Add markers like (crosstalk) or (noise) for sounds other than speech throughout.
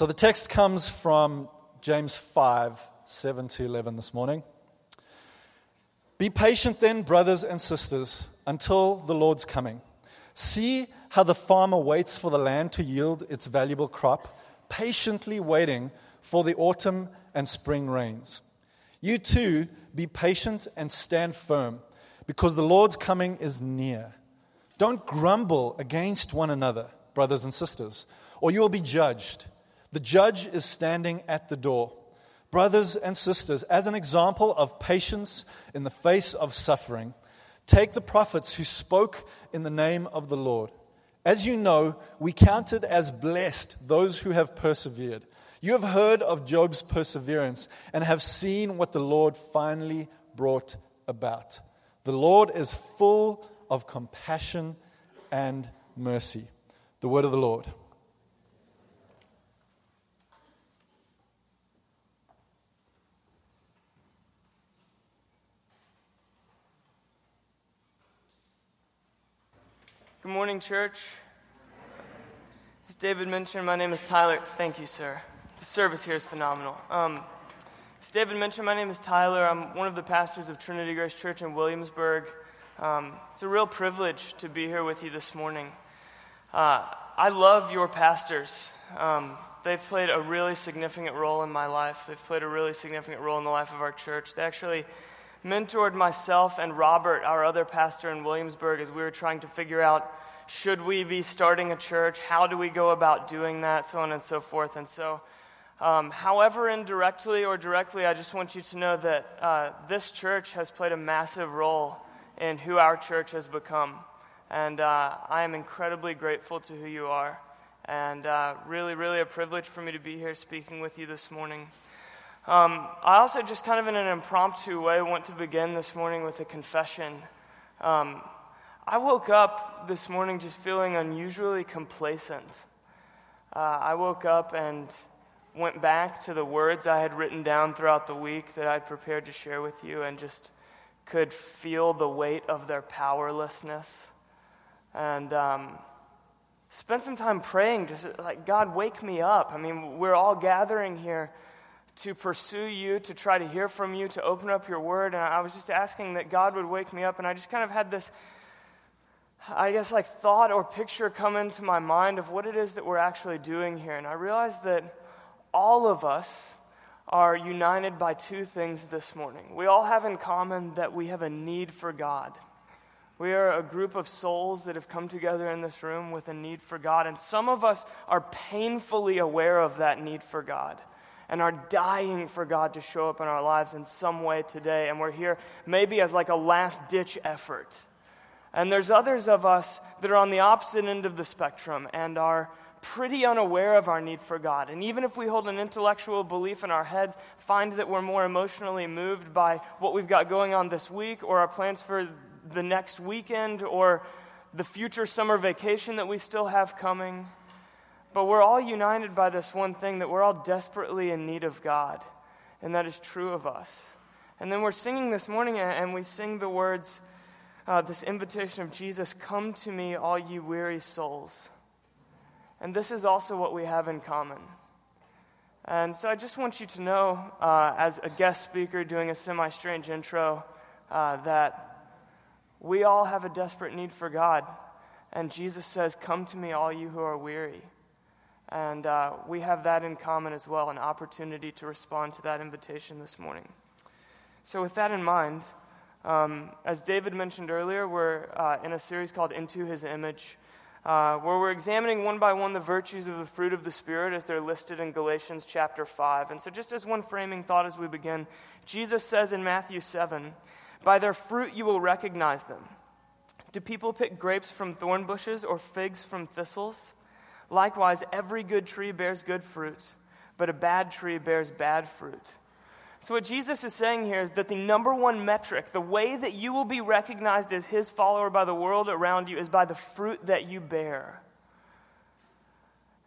So the text comes from James 5 7 to 11 this morning. Be patient then, brothers and sisters, until the Lord's coming. See how the farmer waits for the land to yield its valuable crop, patiently waiting for the autumn and spring rains. You too be patient and stand firm, because the Lord's coming is near. Don't grumble against one another, brothers and sisters, or you will be judged. The judge is standing at the door. Brothers and sisters, as an example of patience in the face of suffering, take the prophets who spoke in the name of the Lord. As you know, we counted as blessed those who have persevered. You have heard of Job's perseverance and have seen what the Lord finally brought about. The Lord is full of compassion and mercy. The word of the Lord. Good morning, church. As David mentioned, my name is Tyler. Thank you, sir. The service here is phenomenal. Um, as David mentioned, my name is Tyler. I'm one of the pastors of Trinity Grace Church in Williamsburg. Um, it's a real privilege to be here with you this morning. Uh, I love your pastors. Um, they've played a really significant role in my life. They've played a really significant role in the life of our church. They actually mentored myself and Robert, our other pastor in Williamsburg, as we were trying to figure out should we be starting a church? How do we go about doing that? So on and so forth. And so, um, however, indirectly or directly, I just want you to know that uh, this church has played a massive role in who our church has become. And uh, I am incredibly grateful to who you are. And uh, really, really a privilege for me to be here speaking with you this morning. Um, I also, just kind of in an impromptu way, want to begin this morning with a confession. Um, I woke up this morning just feeling unusually complacent. Uh, I woke up and went back to the words I had written down throughout the week that I'd prepared to share with you and just could feel the weight of their powerlessness. And um, spent some time praying, just like, God, wake me up. I mean, we're all gathering here to pursue you, to try to hear from you, to open up your word. And I was just asking that God would wake me up. And I just kind of had this, I guess, like thought or picture come into my mind of what it is that we're actually doing here. And I realized that all of us are united by two things this morning. We all have in common that we have a need for God. We are a group of souls that have come together in this room with a need for God. And some of us are painfully aware of that need for God and are dying for God to show up in our lives in some way today. And we're here maybe as like a last ditch effort. And there's others of us that are on the opposite end of the spectrum and are pretty unaware of our need for God. And even if we hold an intellectual belief in our heads, find that we're more emotionally moved by what we've got going on this week or our plans for the next weekend or the future summer vacation that we still have coming. But we're all united by this one thing that we're all desperately in need of God, and that is true of us. And then we're singing this morning, and we sing the words, uh, this invitation of Jesus Come to me, all you weary souls. And this is also what we have in common. And so I just want you to know, uh, as a guest speaker doing a semi strange intro, uh, that we all have a desperate need for God. And Jesus says, Come to me, all you who are weary. And uh, we have that in common as well an opportunity to respond to that invitation this morning. So, with that in mind, um, as David mentioned earlier, we're uh, in a series called Into His Image, uh, where we're examining one by one the virtues of the fruit of the Spirit as they're listed in Galatians chapter 5. And so, just as one framing thought as we begin, Jesus says in Matthew 7 By their fruit you will recognize them. Do people pick grapes from thorn bushes or figs from thistles? Likewise, every good tree bears good fruit, but a bad tree bears bad fruit. So, what Jesus is saying here is that the number one metric, the way that you will be recognized as his follower by the world around you, is by the fruit that you bear.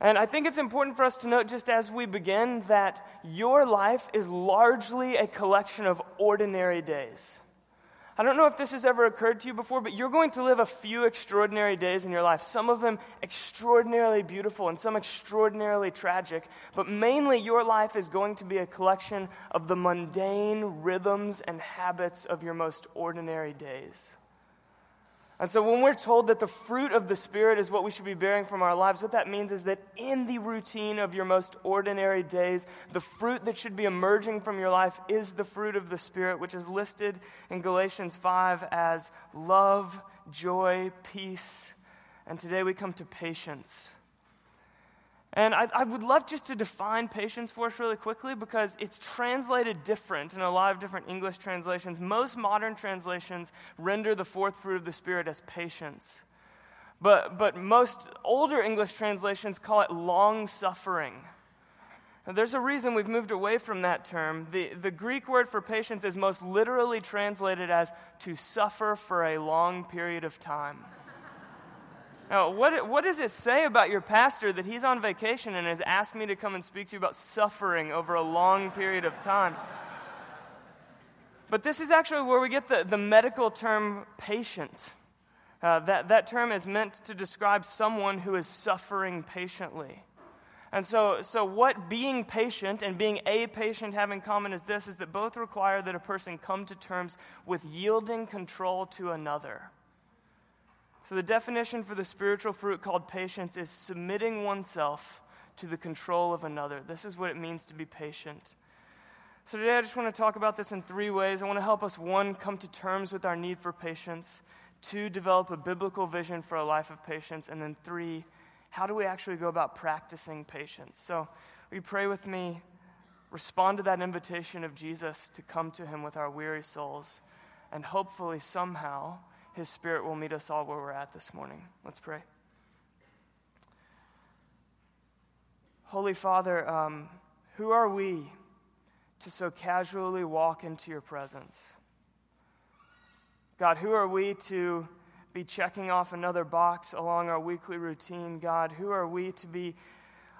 And I think it's important for us to note, just as we begin, that your life is largely a collection of ordinary days. I don't know if this has ever occurred to you before, but you're going to live a few extraordinary days in your life. Some of them extraordinarily beautiful and some extraordinarily tragic. But mainly, your life is going to be a collection of the mundane rhythms and habits of your most ordinary days. And so, when we're told that the fruit of the Spirit is what we should be bearing from our lives, what that means is that in the routine of your most ordinary days, the fruit that should be emerging from your life is the fruit of the Spirit, which is listed in Galatians 5 as love, joy, peace. And today we come to patience. And I, I, would love just to define patience for us really quickly because it's translated different in a lot of different English translations. Most modern translations render the fourth fruit of the Spirit as patience. But, but most older English translations call it long suffering. there's a reason we've moved away from that term. The, the Greek word for patience is most literally translated as to suffer for a long period of time. Now, what, what does it say about your pastor that he's on vacation and has asked me to come and speak to you about suffering over a long period of time? But this is actually where we get the, the medical term patient. Uh, that, that term is meant to describe someone who is suffering patiently. And so, so, what being patient and being a patient have in common is this is that both require that a person come to terms with yielding control to another. So, the definition for the spiritual fruit called patience is submitting oneself to the control of another. This is what it means to be patient. So, today I just want to talk about this in three ways. I want to help us, one, come to terms with our need for patience, two, develop a biblical vision for a life of patience, and then three, how do we actually go about practicing patience? So, will you pray with me? Respond to that invitation of Jesus to come to him with our weary souls, and hopefully, somehow, his Spirit will meet us all where we're at this morning. Let's pray. Holy Father, um, who are we to so casually walk into your presence? God, who are we to be checking off another box along our weekly routine? God, who are we to be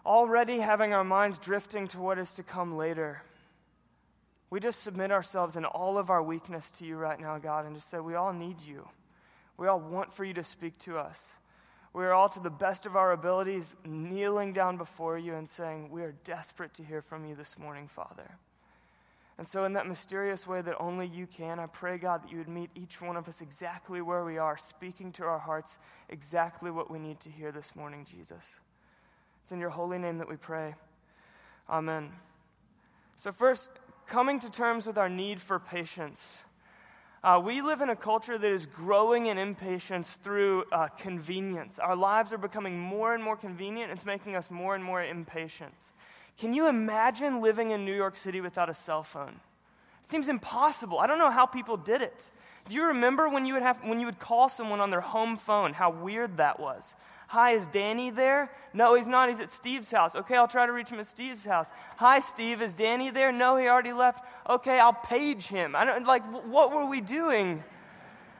already having our minds drifting to what is to come later? We just submit ourselves in all of our weakness to you right now, God, and just say, we all need you. We all want for you to speak to us. We are all, to the best of our abilities, kneeling down before you and saying, We are desperate to hear from you this morning, Father. And so, in that mysterious way that only you can, I pray, God, that you would meet each one of us exactly where we are, speaking to our hearts exactly what we need to hear this morning, Jesus. It's in your holy name that we pray. Amen. So, first, coming to terms with our need for patience. Uh, we live in a culture that is growing in impatience through uh, convenience. Our lives are becoming more and more convenient. It's making us more and more impatient. Can you imagine living in New York City without a cell phone? It seems impossible. I don't know how people did it. Do you remember when you would, have, when you would call someone on their home phone, how weird that was? Hi, is Danny there? No, he's not. He's at Steve's house. Okay, I'll try to reach him at Steve's house. Hi, Steve, is Danny there? No, he already left. Okay, I'll page him. I don't like what were we doing?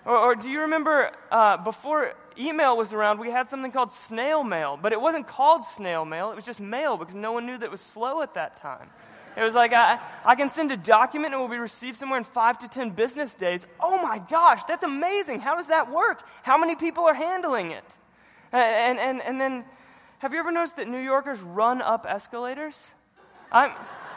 Or, or do you remember uh, before email was around, we had something called snail mail, but it wasn't called snail mail. It was just mail because no one knew that it was slow at that time. It was like, I, I can send a document and it will be received somewhere in five to 10 business days. Oh my gosh, that's amazing. How does that work? How many people are handling it? Uh, and, and, and then, have you ever noticed that New Yorkers run up escalators? I'm,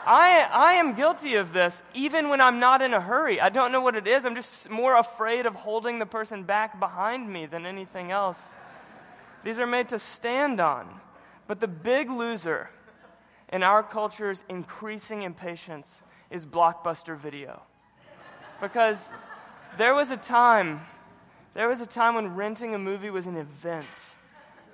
I, I am guilty of this, even when I'm not in a hurry. I don't know what it is. I'm just more afraid of holding the person back behind me than anything else. These are made to stand on. But the big loser in our culture's increasing impatience is blockbuster video. Because there was a time, there was a time when renting a movie was an event.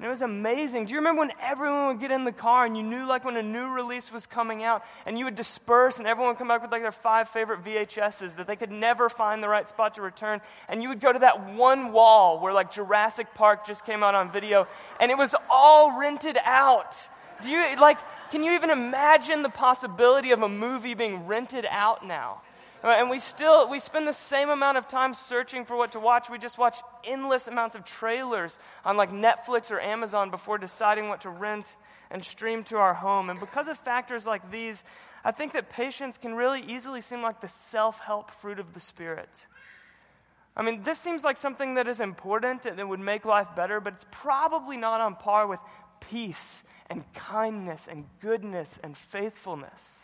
And it was amazing. Do you remember when everyone would get in the car and you knew like when a new release was coming out and you would disperse and everyone would come back with like their five favorite VHSs that they could never find the right spot to return. And you would go to that one wall where like Jurassic Park just came out on video and it was all rented out. Do you like, can you even imagine the possibility of a movie being rented out now? And we still we spend the same amount of time searching for what to watch. We just watch endless amounts of trailers on like Netflix or Amazon before deciding what to rent and stream to our home. And because of factors like these, I think that patience can really easily seem like the self-help fruit of the spirit. I mean, this seems like something that is important and that would make life better, but it's probably not on par with peace and kindness and goodness and faithfulness.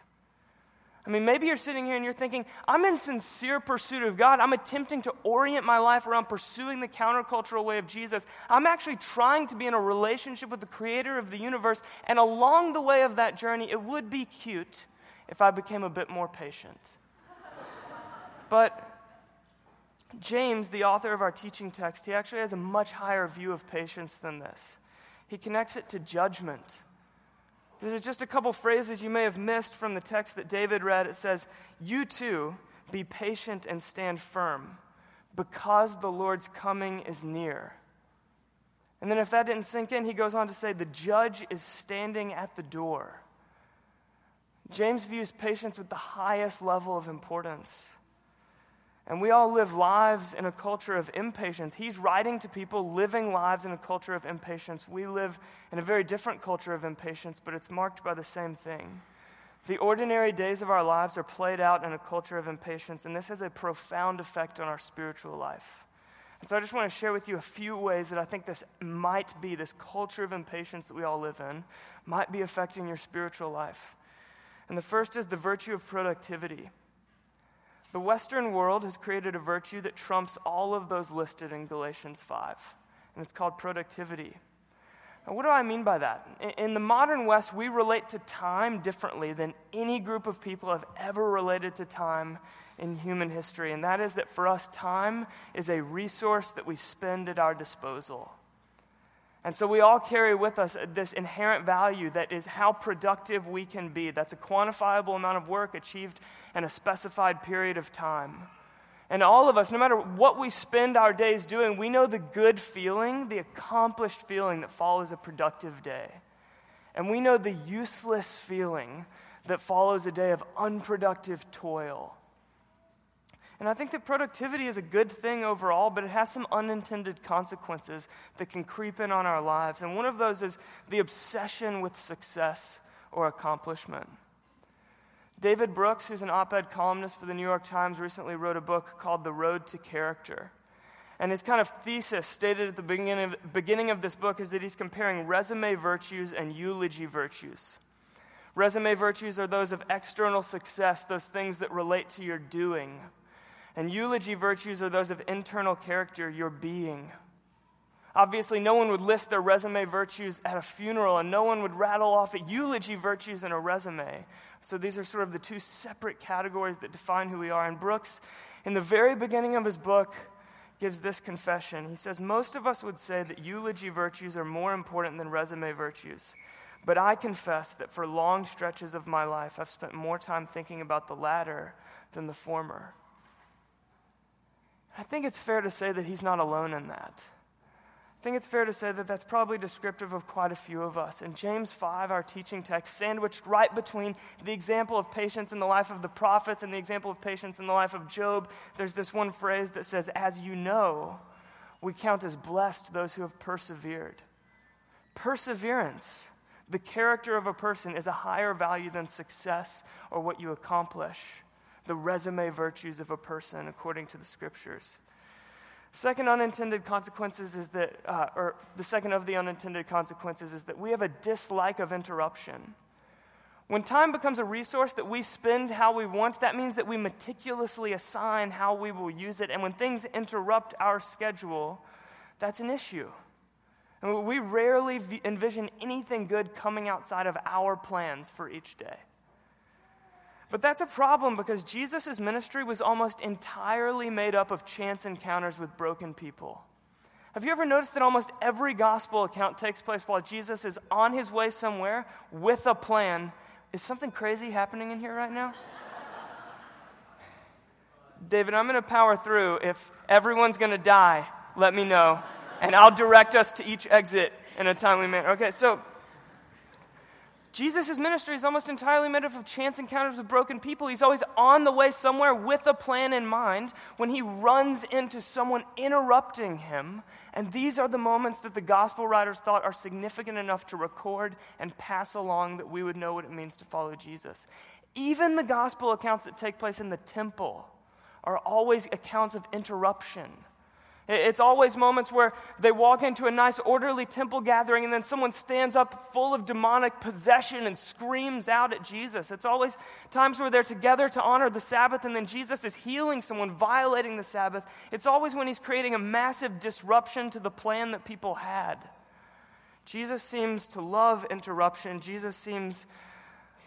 I mean, maybe you're sitting here and you're thinking, I'm in sincere pursuit of God. I'm attempting to orient my life around pursuing the countercultural way of Jesus. I'm actually trying to be in a relationship with the creator of the universe. And along the way of that journey, it would be cute if I became a bit more patient. (laughs) but James, the author of our teaching text, he actually has a much higher view of patience than this. He connects it to judgment. There's just a couple phrases you may have missed from the text that David read. It says, You too be patient and stand firm, because the Lord's coming is near. And then, if that didn't sink in, he goes on to say, The judge is standing at the door. James views patience with the highest level of importance. And we all live lives in a culture of impatience. He's writing to people living lives in a culture of impatience. We live in a very different culture of impatience, but it's marked by the same thing. The ordinary days of our lives are played out in a culture of impatience, and this has a profound effect on our spiritual life. And so I just want to share with you a few ways that I think this might be, this culture of impatience that we all live in, might be affecting your spiritual life. And the first is the virtue of productivity. The Western world has created a virtue that trumps all of those listed in Galatians 5, and it's called productivity. Now, what do I mean by that? In the modern West, we relate to time differently than any group of people have ever related to time in human history, and that is that for us, time is a resource that we spend at our disposal. And so we all carry with us this inherent value that is how productive we can be. That's a quantifiable amount of work achieved in a specified period of time. And all of us, no matter what we spend our days doing, we know the good feeling, the accomplished feeling that follows a productive day. And we know the useless feeling that follows a day of unproductive toil. And I think that productivity is a good thing overall, but it has some unintended consequences that can creep in on our lives. And one of those is the obsession with success or accomplishment. David Brooks, who's an op ed columnist for the New York Times, recently wrote a book called The Road to Character. And his kind of thesis stated at the beginning of, beginning of this book is that he's comparing resume virtues and eulogy virtues. Resume virtues are those of external success, those things that relate to your doing. And eulogy virtues are those of internal character, your being. Obviously, no one would list their resume virtues at a funeral, and no one would rattle off a eulogy virtues in a resume. So these are sort of the two separate categories that define who we are. And Brooks, in the very beginning of his book, gives this confession. He says, Most of us would say that eulogy virtues are more important than resume virtues. But I confess that for long stretches of my life, I've spent more time thinking about the latter than the former. I think it's fair to say that he's not alone in that. I think it's fair to say that that's probably descriptive of quite a few of us. In James 5, our teaching text, sandwiched right between the example of patience in the life of the prophets and the example of patience in the life of Job, there's this one phrase that says, As you know, we count as blessed those who have persevered. Perseverance, the character of a person, is a higher value than success or what you accomplish the resume virtues of a person according to the scriptures. Second unintended consequences is that, uh, or the second of the unintended consequences is that we have a dislike of interruption. When time becomes a resource that we spend how we want, that means that we meticulously assign how we will use it. And when things interrupt our schedule, that's an issue. And we rarely envision anything good coming outside of our plans for each day. But that's a problem because Jesus' ministry was almost entirely made up of chance encounters with broken people. Have you ever noticed that almost every gospel account takes place while Jesus is on his way somewhere with a plan? Is something crazy happening in here right now? (laughs) David, I'm going to power through. If everyone's going to die, let me know, and I'll direct us to each exit in a timely manner. Okay, so Jesus' ministry is almost entirely made up of chance encounters with broken people. He's always on the way somewhere with a plan in mind when he runs into someone interrupting him. And these are the moments that the gospel writers thought are significant enough to record and pass along that we would know what it means to follow Jesus. Even the gospel accounts that take place in the temple are always accounts of interruption. It's always moments where they walk into a nice, orderly temple gathering and then someone stands up full of demonic possession and screams out at Jesus. It's always times where they're together to honor the Sabbath and then Jesus is healing someone violating the Sabbath. It's always when he's creating a massive disruption to the plan that people had. Jesus seems to love interruption. Jesus seems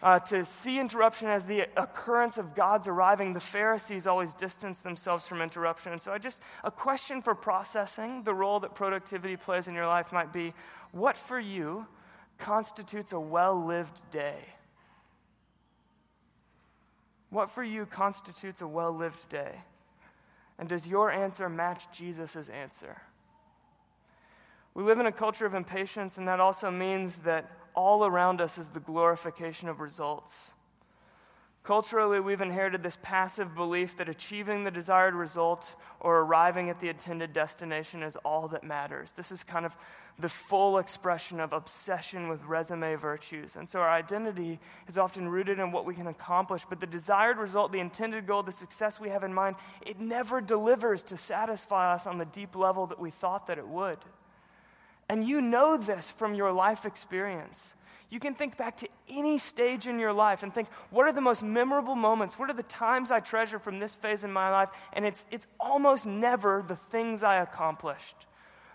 uh, to see interruption as the occurrence of God's arriving, the Pharisees always distanced themselves from interruption. And so, I just a question for processing the role that productivity plays in your life might be what for you constitutes a well lived day? What for you constitutes a well lived day? And does your answer match Jesus' answer? We live in a culture of impatience, and that also means that all around us is the glorification of results. Culturally, we've inherited this passive belief that achieving the desired result or arriving at the intended destination is all that matters. This is kind of the full expression of obsession with resume virtues. And so our identity is often rooted in what we can accomplish, but the desired result, the intended goal, the success we have in mind, it never delivers to satisfy us on the deep level that we thought that it would. And you know this from your life experience. You can think back to any stage in your life and think, what are the most memorable moments? What are the times I treasure from this phase in my life? And it's, it's almost never the things I accomplished,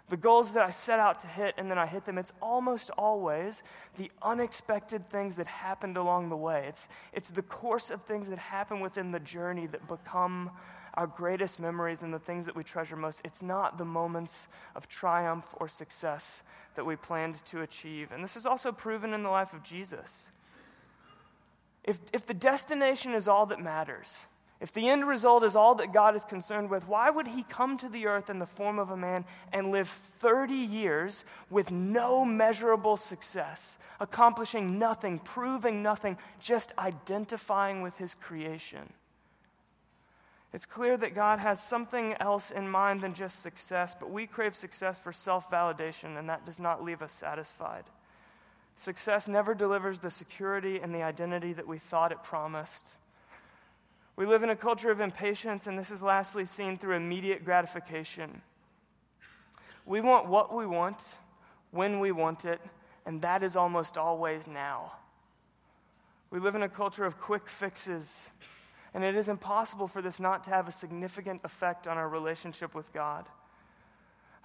the goals that I set out to hit and then I hit them. It's almost always the unexpected things that happened along the way. It's, it's the course of things that happen within the journey that become our greatest memories and the things that we treasure most, it's not the moments of triumph or success that we planned to achieve. And this is also proven in the life of Jesus. If, if the destination is all that matters, if the end result is all that God is concerned with, why would he come to the earth in the form of a man and live 30 years with no measurable success, accomplishing nothing, proving nothing, just identifying with his creation? It's clear that God has something else in mind than just success, but we crave success for self validation, and that does not leave us satisfied. Success never delivers the security and the identity that we thought it promised. We live in a culture of impatience, and this is lastly seen through immediate gratification. We want what we want, when we want it, and that is almost always now. We live in a culture of quick fixes and it is impossible for this not to have a significant effect on our relationship with God.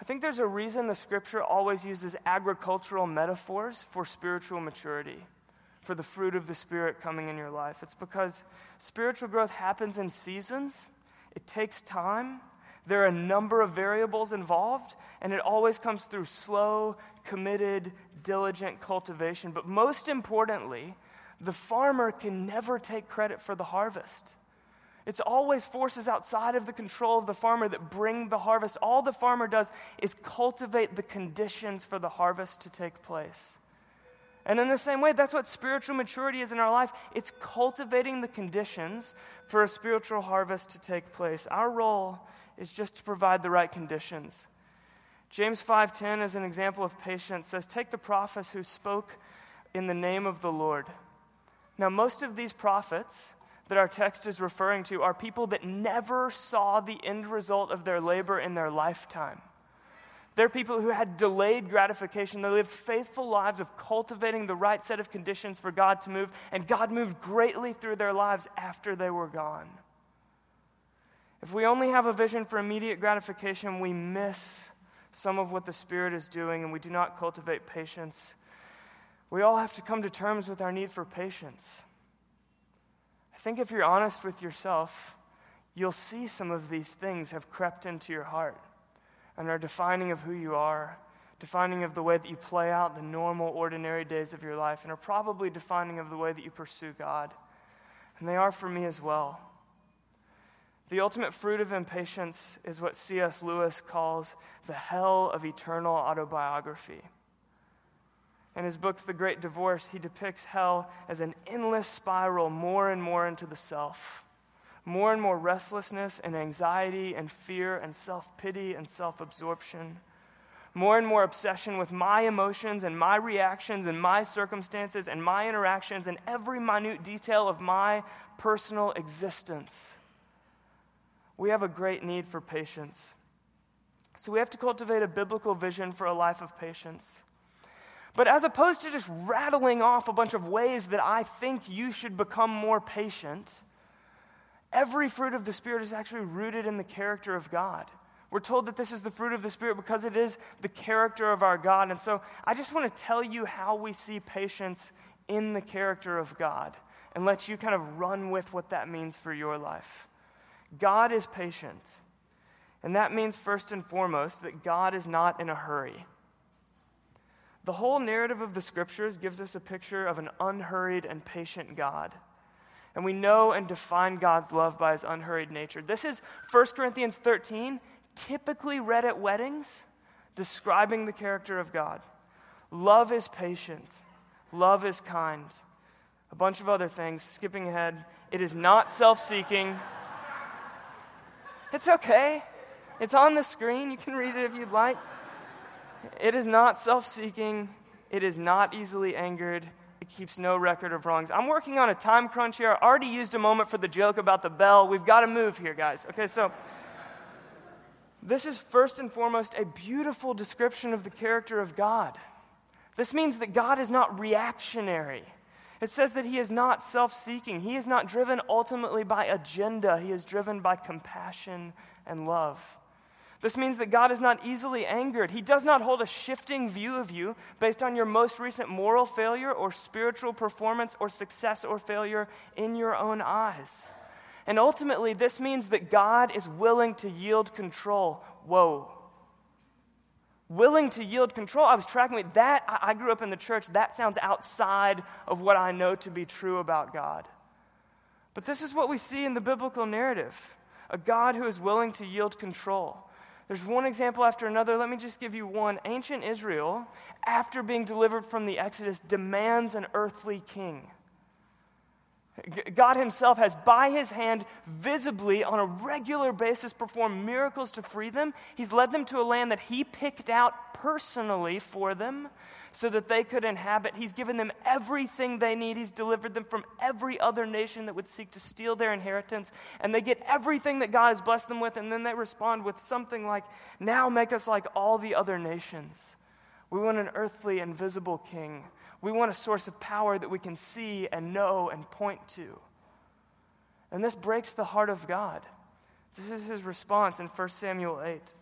I think there's a reason the scripture always uses agricultural metaphors for spiritual maturity, for the fruit of the Spirit coming in your life. It's because spiritual growth happens in seasons, it takes time, there are a number of variables involved, and it always comes through slow, committed, diligent cultivation. But most importantly, the farmer can never take credit for the harvest. It's always forces outside of the control of the farmer that bring the harvest. All the farmer does is cultivate the conditions for the harvest to take place. And in the same way, that's what spiritual maturity is in our life. It's cultivating the conditions for a spiritual harvest to take place. Our role is just to provide the right conditions. James 5:10 is an example of patience says take the prophets who spoke in the name of the Lord. Now, most of these prophets that our text is referring to are people that never saw the end result of their labor in their lifetime. They're people who had delayed gratification. They lived faithful lives of cultivating the right set of conditions for God to move, and God moved greatly through their lives after they were gone. If we only have a vision for immediate gratification, we miss some of what the Spirit is doing and we do not cultivate patience we all have to come to terms with our need for patience. I think if you're honest with yourself, you'll see some of these things have crept into your heart and are defining of who you are, defining of the way that you play out the normal, ordinary days of your life, and are probably defining of the way that you pursue God. And they are for me as well. The ultimate fruit of impatience is what C.S. Lewis calls the hell of eternal autobiography. In his book, The Great Divorce, he depicts hell as an endless spiral more and more into the self. More and more restlessness and anxiety and fear and self pity and self absorption. More and more obsession with my emotions and my reactions and my circumstances and my interactions and every minute detail of my personal existence. we have a great need for patience. So we have to cultivate a biblical vision for a life of patience. But as opposed to just rattling off a bunch of ways that I think you should become more patient, every fruit of the Spirit is actually rooted in the character of God. We're told that this is the fruit of the Spirit because it is the character of our God. And so I just want to tell you how we see patience in the character of God and let you kind of run with what that means for your life. God is patient. And that means, first and foremost, that God is not in a hurry. The whole narrative of the scriptures gives us a picture of an unhurried and patient God. And we know and define God's love by his unhurried nature. This is 1 Corinthians 13, typically read at weddings, describing the character of God. Love is patient, love is kind. A bunch of other things, skipping ahead. It is not self seeking. It's okay. It's on the screen. You can read it if you'd like. It is not self seeking, it is not easily angered. It keeps no record of wrongs. I'm working on a time crunch here. I already used a moment for the joke about the bell. We've got to move here, guys. Okay, so this is first and foremost a beautiful description of the character of God. This means that God is not reactionary. It says that he is not self seeking. He is not driven ultimately by agenda. He is driven by compassion and love. This means that God is not easily angered. He does not hold a shifting view of you based on your most recent moral failure or spiritual performance or success or failure in your own eyes. And ultimately, this means that God is willing to yield control. Whoa. Willing to yield control. I was tracking with that. I grew up in the church. That sounds outside of what I know to be true about God. But this is what we see in the biblical narrative a God who is willing to yield control. There's one example after another. Let me just give you one. Ancient Israel, after being delivered from the Exodus, demands an earthly king. God Himself has, by His hand, visibly, on a regular basis, performed miracles to free them. He's led them to a land that He picked out personally for them so that they could inhabit. He's given them everything they need. He's delivered them from every other nation that would seek to steal their inheritance. And they get everything that God has blessed them with, and then they respond with something like, Now make us like all the other nations. We want an earthly invisible king. We want a source of power that we can see and know and point to. And this breaks the heart of God. This is his response in 1 Samuel 8.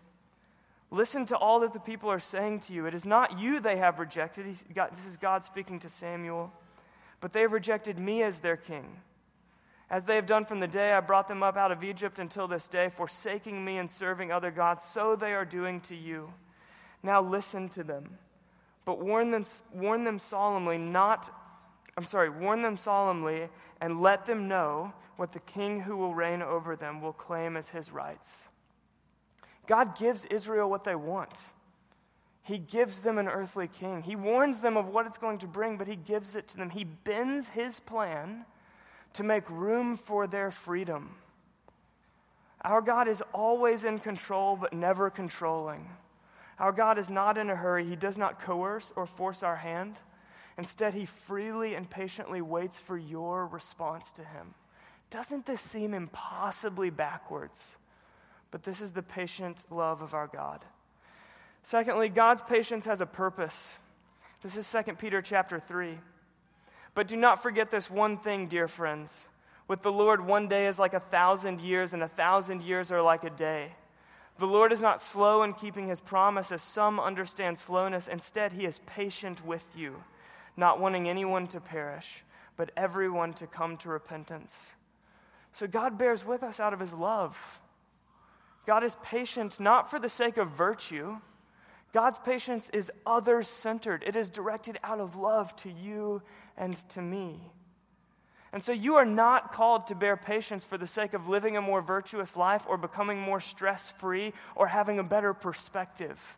Listen to all that the people are saying to you. It is not you they have rejected. Got, this is God speaking to Samuel. But they have rejected me as their king. As they have done from the day I brought them up out of Egypt until this day, forsaking me and serving other gods, so they are doing to you. Now listen to them. But warn them, warn them solemnly, not, I'm sorry, warn them solemnly and let them know what the king who will reign over them will claim as his rights. God gives Israel what they want. He gives them an earthly king. He warns them of what it's going to bring, but he gives it to them. He bends his plan to make room for their freedom. Our God is always in control, but never controlling. Our God is not in a hurry. He does not coerce or force our hand. Instead, He freely and patiently waits for your response to Him. Doesn't this seem impossibly backwards? but this is the patient love of our God. Secondly, God's patience has a purpose. This is 2 Peter chapter 3. But do not forget this one thing, dear friends. With the Lord, one day is like a thousand years, and a thousand years are like a day. The Lord is not slow in keeping his promise, as some understand slowness. Instead, he is patient with you, not wanting anyone to perish, but everyone to come to repentance. So God bears with us out of his love. God is patient not for the sake of virtue. God's patience is other centered, it is directed out of love to you and to me. And so you are not called to bear patience for the sake of living a more virtuous life or becoming more stress free or having a better perspective.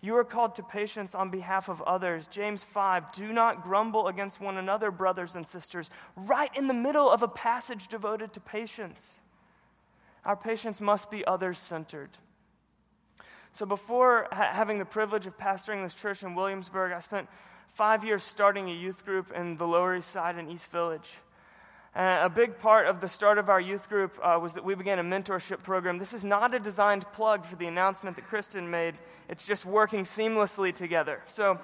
You are called to patience on behalf of others. James 5 Do not grumble against one another, brothers and sisters, right in the middle of a passage devoted to patience. Our patience must be others centered. So, before ha- having the privilege of pastoring this church in Williamsburg, I spent five years starting a youth group in the Lower East Side and East Village. Uh, a big part of the start of our youth group uh, was that we began a mentorship program. This is not a designed plug for the announcement that Kristen made, it's just working seamlessly together. So,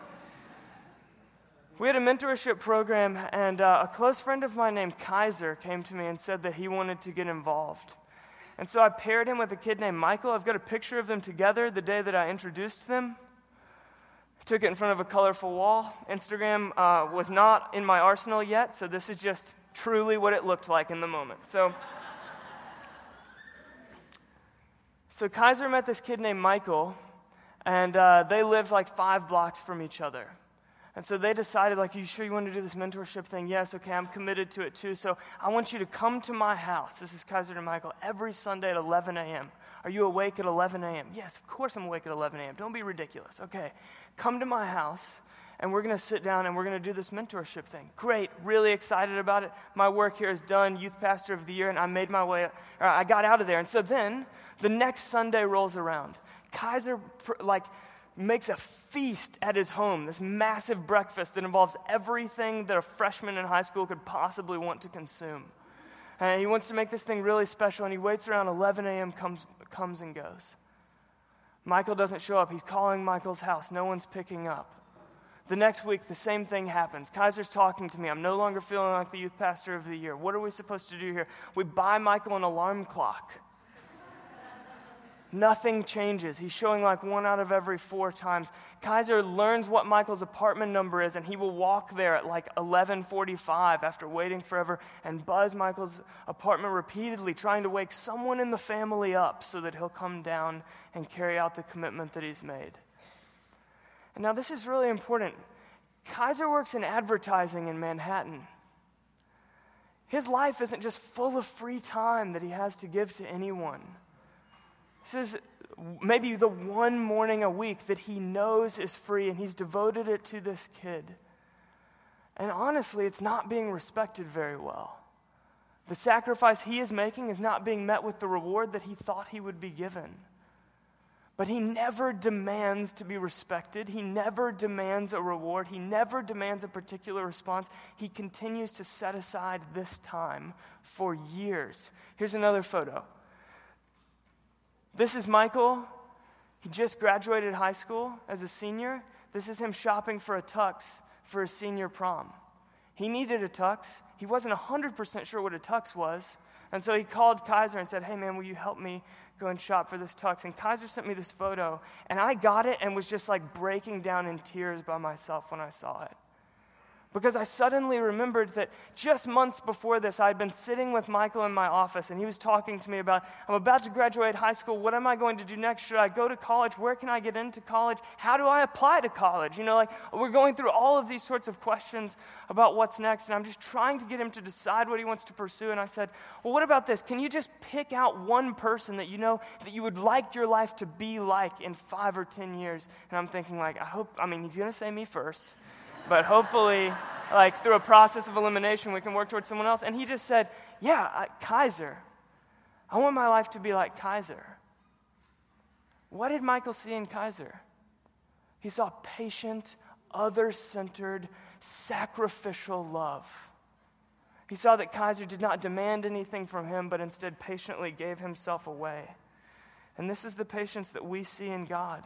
we had a mentorship program, and uh, a close friend of mine named Kaiser came to me and said that he wanted to get involved. And so I paired him with a kid named Michael. I've got a picture of them together the day that I introduced them. I took it in front of a colorful wall. Instagram uh, was not in my arsenal yet, so this is just truly what it looked like in the moment. So, so Kaiser met this kid named Michael, and uh, they lived like five blocks from each other. And so they decided, like, are you sure you want to do this mentorship thing? Yes, okay, I'm committed to it too. So I want you to come to my house. This is Kaiser and Michael every Sunday at 11 a.m. Are you awake at 11 a.m.? Yes, of course I'm awake at 11 a.m. Don't be ridiculous. Okay, come to my house and we're going to sit down and we're going to do this mentorship thing. Great, really excited about it. My work here is done, youth pastor of the year, and I made my way, uh, I got out of there. And so then the next Sunday rolls around. Kaiser, like, makes a feast at his home, this massive breakfast that involves everything that a freshman in high school could possibly want to consume. And he wants to make this thing really special, and he waits around 11 a.m., comes, comes and goes. Michael doesn't show up. He's calling Michael's house. No one's picking up. The next week, the same thing happens. Kaiser's talking to me. I'm no longer feeling like the youth pastor of the year. What are we supposed to do here? We buy Michael an alarm clock. (laughs) Nothing changes. He's showing like one out of every four times. Kaiser learns what Michael's apartment number is, and he will walk there at like 11:45 after waiting forever and buzz Michael's apartment repeatedly, trying to wake someone in the family up so that he'll come down and carry out the commitment that he's made. And now this is really important. Kaiser works in advertising in Manhattan. His life isn't just full of free time that he has to give to anyone. This is maybe the one morning a week that he knows is free, and he's devoted it to this kid. And honestly, it's not being respected very well. The sacrifice he is making is not being met with the reward that he thought he would be given. But he never demands to be respected. He never demands a reward. He never demands a particular response. He continues to set aside this time for years. Here's another photo. This is Michael. He just graduated high school as a senior. This is him shopping for a tux for his senior prom. He needed a tux. He wasn't 100% sure what a tux was. And so he called Kaiser and said, Hey, man, will you help me go and shop for this tux? And Kaiser sent me this photo. And I got it and was just like breaking down in tears by myself when I saw it because I suddenly remembered that just months before this, I had been sitting with Michael in my office, and he was talking to me about, I'm about to graduate high school. What am I going to do next? Should I go to college? Where can I get into college? How do I apply to college? You know, like we're going through all of these sorts of questions about what's next, and I'm just trying to get him to decide what he wants to pursue. And I said, Well, what about this? Can you just pick out one person that you know that you would like your life to be like in five or 10 years? And I'm thinking, like, I hope, I mean, he's going to say me first. But hopefully, like through a process of elimination, we can work towards someone else. And he just said, Yeah, I, Kaiser. I want my life to be like Kaiser. What did Michael see in Kaiser? He saw patient, other centered, sacrificial love. He saw that Kaiser did not demand anything from him, but instead patiently gave himself away. And this is the patience that we see in God.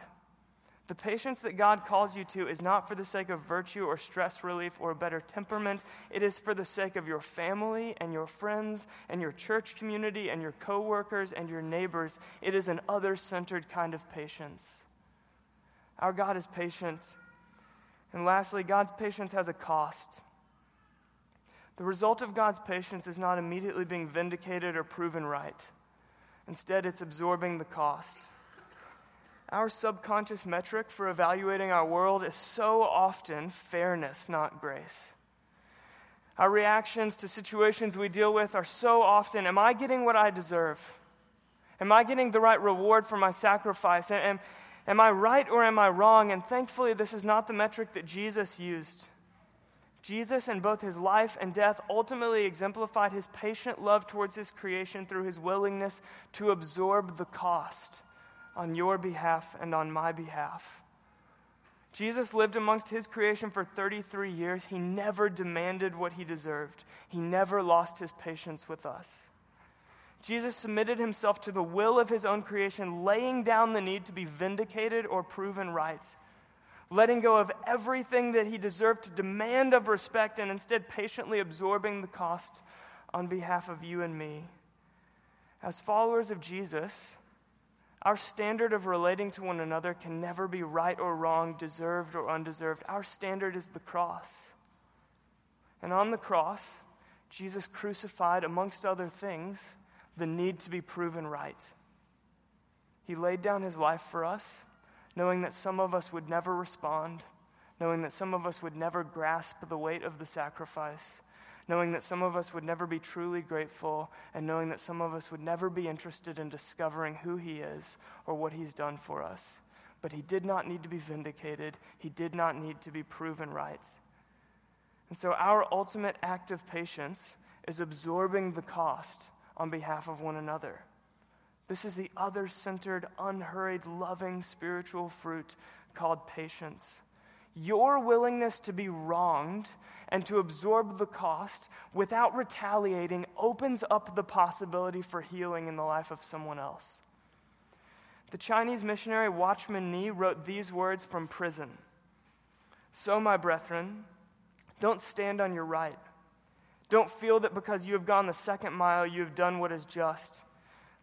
The patience that God calls you to is not for the sake of virtue or stress relief or a better temperament. It is for the sake of your family and your friends and your church community and your coworkers and your neighbors. It is an other centered kind of patience. Our God is patient. And lastly, God's patience has a cost. The result of God's patience is not immediately being vindicated or proven right. Instead, it's absorbing the cost. Our subconscious metric for evaluating our world is so often fairness, not grace. Our reactions to situations we deal with are so often Am I getting what I deserve? Am I getting the right reward for my sacrifice? Am, am I right or am I wrong? And thankfully, this is not the metric that Jesus used. Jesus, in both his life and death, ultimately exemplified his patient love towards his creation through his willingness to absorb the cost on your behalf and on my behalf. Jesus lived amongst his creation for 33 years. He never demanded what he deserved, he never lost his patience with us. Jesus submitted himself to the will of his own creation, laying down the need to be vindicated or proven right, letting go of everything that he deserved to demand of respect, and instead patiently absorbing the cost on behalf of you and me. As followers of Jesus, our standard of relating to one another can never be right or wrong, deserved or undeserved. Our standard is the cross. And on the cross, Jesus crucified, amongst other things, the need to be proven right. He laid down his life for us, knowing that some of us would never respond, knowing that some of us would never grasp the weight of the sacrifice, knowing that some of us would never be truly grateful, and knowing that some of us would never be interested in discovering who He is or what He's done for us. But He did not need to be vindicated, He did not need to be proven right. And so, our ultimate act of patience is absorbing the cost on behalf of one another. This is the other centered, unhurried, loving spiritual fruit called patience. Your willingness to be wronged and to absorb the cost without retaliating opens up the possibility for healing in the life of someone else. The Chinese missionary Watchman Nee wrote these words from prison So, my brethren, don't stand on your right. Don't feel that because you have gone the second mile, you have done what is just.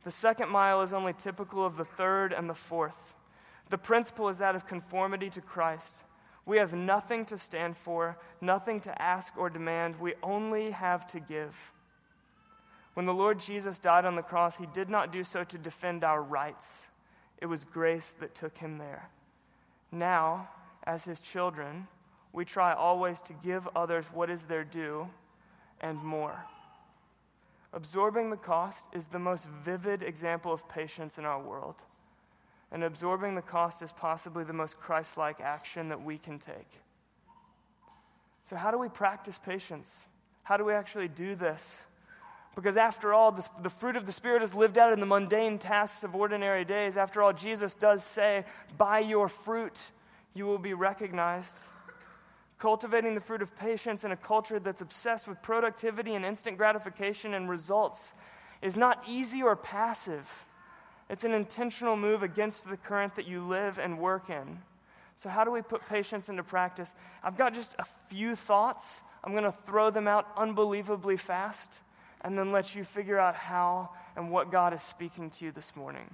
The second mile is only typical of the third and the fourth. The principle is that of conformity to Christ. We have nothing to stand for, nothing to ask or demand. We only have to give. When the Lord Jesus died on the cross, he did not do so to defend our rights, it was grace that took him there. Now, as his children, we try always to give others what is their due and more. Absorbing the cost is the most vivid example of patience in our world and absorbing the cost is possibly the most Christ like action that we can take. So, how do we practice patience? How do we actually do this? Because after all, this, the fruit of the Spirit is lived out in the mundane tasks of ordinary days. After all, Jesus does say, By your fruit you will be recognized. Cultivating the fruit of patience in a culture that's obsessed with productivity and instant gratification and results is not easy or passive. It's an intentional move against the current that you live and work in. So, how do we put patience into practice? I've got just a few thoughts. I'm going to throw them out unbelievably fast and then let you figure out how and what God is speaking to you this morning.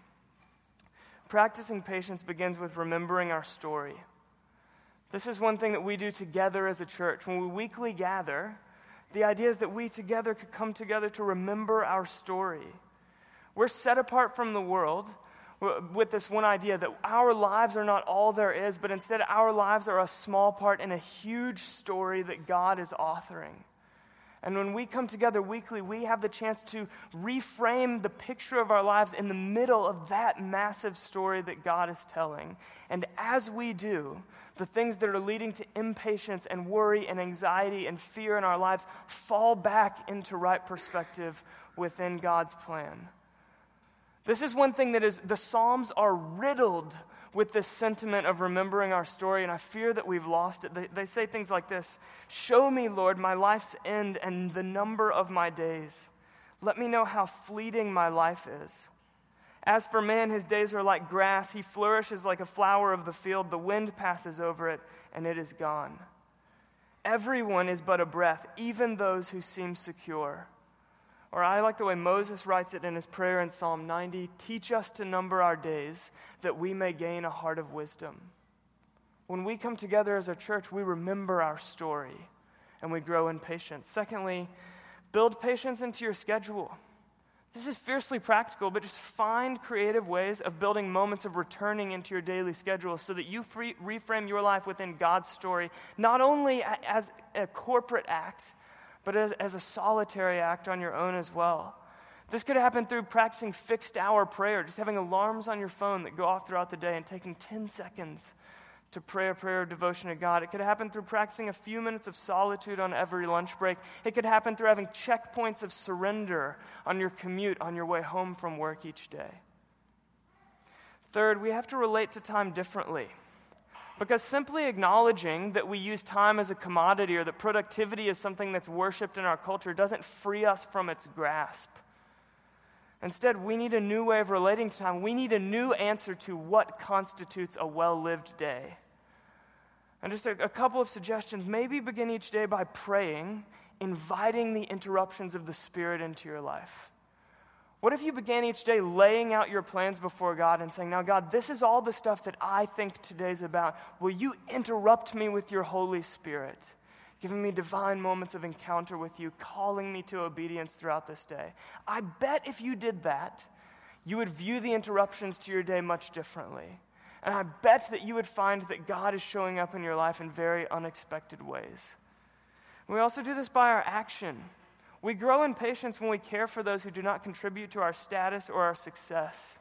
Practicing patience begins with remembering our story. This is one thing that we do together as a church. When we weekly gather, the idea is that we together could come together to remember our story. We're set apart from the world with this one idea that our lives are not all there is, but instead our lives are a small part in a huge story that God is authoring. And when we come together weekly, we have the chance to reframe the picture of our lives in the middle of that massive story that God is telling. And as we do, the things that are leading to impatience and worry and anxiety and fear in our lives fall back into right perspective within God's plan. This is one thing that is, the Psalms are riddled with this sentiment of remembering our story, and I fear that we've lost it. They, they say things like this Show me, Lord, my life's end and the number of my days. Let me know how fleeting my life is. As for man, his days are like grass. He flourishes like a flower of the field. The wind passes over it, and it is gone. Everyone is but a breath, even those who seem secure. Or I like the way Moses writes it in his prayer in Psalm 90 Teach us to number our days that we may gain a heart of wisdom. When we come together as a church, we remember our story and we grow in patience. Secondly, build patience into your schedule. This is fiercely practical, but just find creative ways of building moments of returning into your daily schedule so that you free, reframe your life within God's story, not only as a corporate act, but as, as a solitary act on your own as well. This could happen through practicing fixed hour prayer, just having alarms on your phone that go off throughout the day and taking 10 seconds to pray a prayer of devotion to God. It could happen through practicing a few minutes of solitude on every lunch break. It could happen through having checkpoints of surrender on your commute on your way home from work each day. Third, we have to relate to time differently. Because simply acknowledging that we use time as a commodity or that productivity is something that's worshiped in our culture doesn't free us from its grasp. Instead, we need a new way of relating to time. We need a new answer to what constitutes a well lived day. And just a, a, couple of suggestions. Maybe begin each day by praying, inviting the interruptions of the Spirit into your life. What if you began each day laying out your plans before God and saying, Now, God, this is all the stuff that I think today's about. Will you interrupt me with your Holy Spirit? Giving me divine moments of encounter with you, calling me to obedience throughout this day. I bet if you did that, you would view the interruptions to your day much differently. And I bet that you would find that God is showing up in your life in very unexpected ways. We also do this by our action. We grow in patience when we care for those who do not contribute to our status or our success.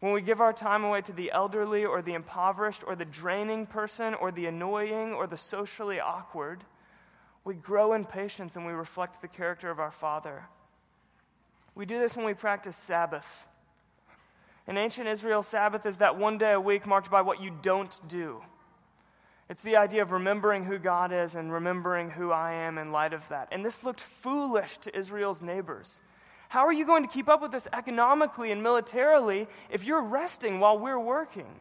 When we give our time away to the elderly or the impoverished or the draining person or the annoying or the socially awkward, we grow in patience and we reflect the character of our Father. We do this when we practice Sabbath. In ancient Israel, Sabbath is that one day a week marked by what you don't do. It's the idea of remembering who God is and remembering who I am in light of that. And this looked foolish to Israel's neighbors. How are you going to keep up with this economically and militarily if you're resting while we're working?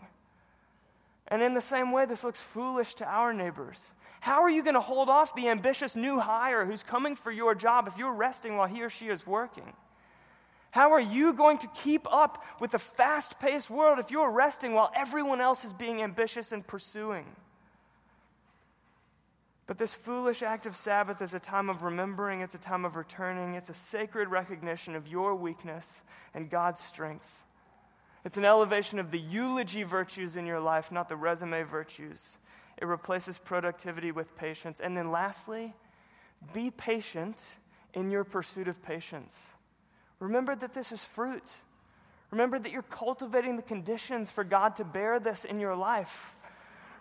And in the same way, this looks foolish to our neighbors. How are you going to hold off the ambitious new hire who's coming for your job if you're resting while he or she is working? How are you going to keep up with the fast paced world if you're resting while everyone else is being ambitious and pursuing? But this foolish act of Sabbath is a time of remembering, it's a time of returning, it's a sacred recognition of your weakness and God's strength. It's an elevation of the eulogy virtues in your life, not the resume virtues. It replaces productivity with patience. And then lastly, be patient in your pursuit of patience. Remember that this is fruit. Remember that you're cultivating the conditions for God to bear this in your life.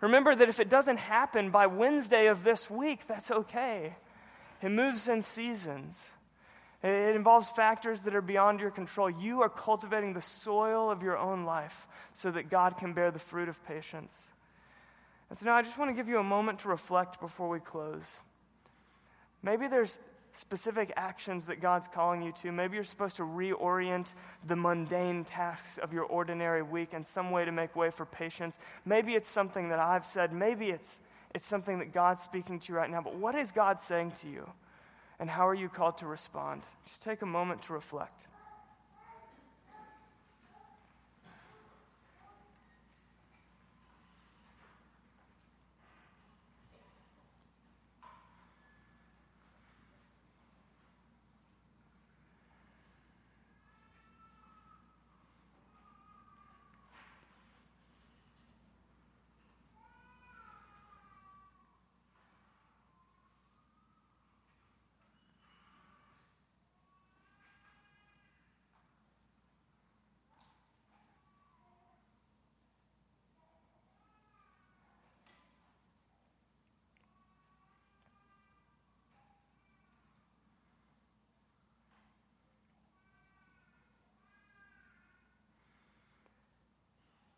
Remember that if it doesn't happen by Wednesday of this week, that's okay. It moves in seasons. It involves factors that are beyond your control. You are cultivating the soil of your own life so that God can bear the fruit of patience. And so now I just want to give you a moment to reflect before we close. Maybe there's specific actions that God's calling you to. Maybe you're supposed to reorient the mundane tasks of your ordinary week in some way to make way for patience. Maybe it's something that I've said. Maybe it's, it's something that God's speaking to you right now. But what is God saying to you? And how are you called to respond? Just take a moment to reflect.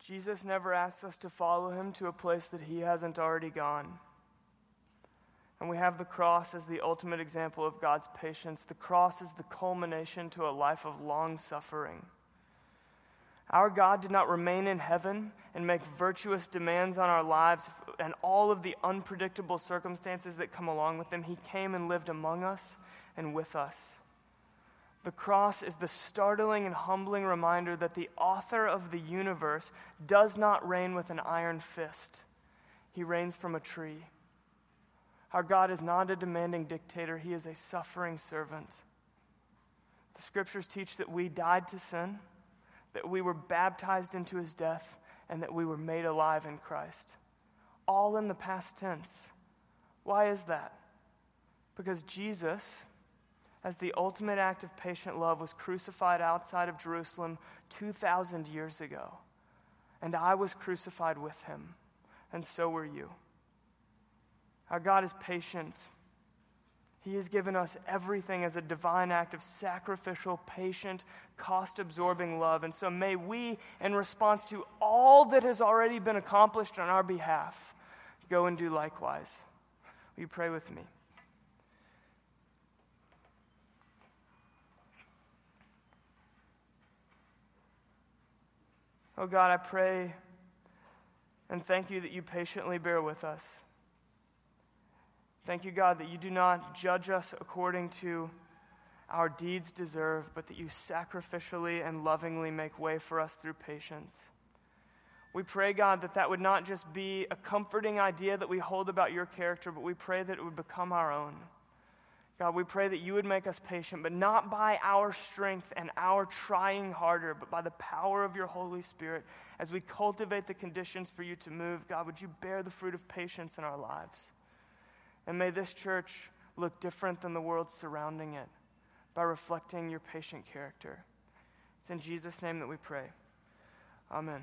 Jesus never asks us to follow him to a place that he hasn't already gone. And we have the cross as the ultimate example of God's patience. The cross is the culmination to a life of long suffering. Our God did not remain in heaven and make virtuous demands on our lives and all of the unpredictable circumstances that come along with them. He came and lived among us and with us. The cross is the startling and humbling reminder that the author of the universe does not reign with an iron fist, he reigns from a tree. Our God is not a demanding dictator, he is a suffering servant. The scriptures teach that we died to sin, that we were baptized into his death, and that we were made alive in Christ. All in the past tense. Why is that? Because Jesus as the ultimate act of patient love, was crucified outside of Jerusalem 2,000 years ago. And I was crucified with him, and so were you. Our God is patient. He has given us everything as a divine act of sacrificial, patient, cost absorbing love. And so may we, in response to all that has already been accomplished on our behalf, go and do likewise. Will you pray with me? Oh God, I pray and thank you that you patiently bear with us. Thank you, God, that you do not judge us according to our deeds deserve, but that you sacrificially and lovingly make way for us through patience. We pray, God, that that would not just be a comforting idea that we hold about your character, but we pray that it would become our own. God, we pray that you would make us patient, but not by our strength and our trying harder, but by the power of your Holy Spirit. As we cultivate the conditions for you to move, God, would you bear the fruit of patience in our lives? And may this church look different than the world surrounding it by reflecting your patient character. It's in Jesus' name that we pray. Amen.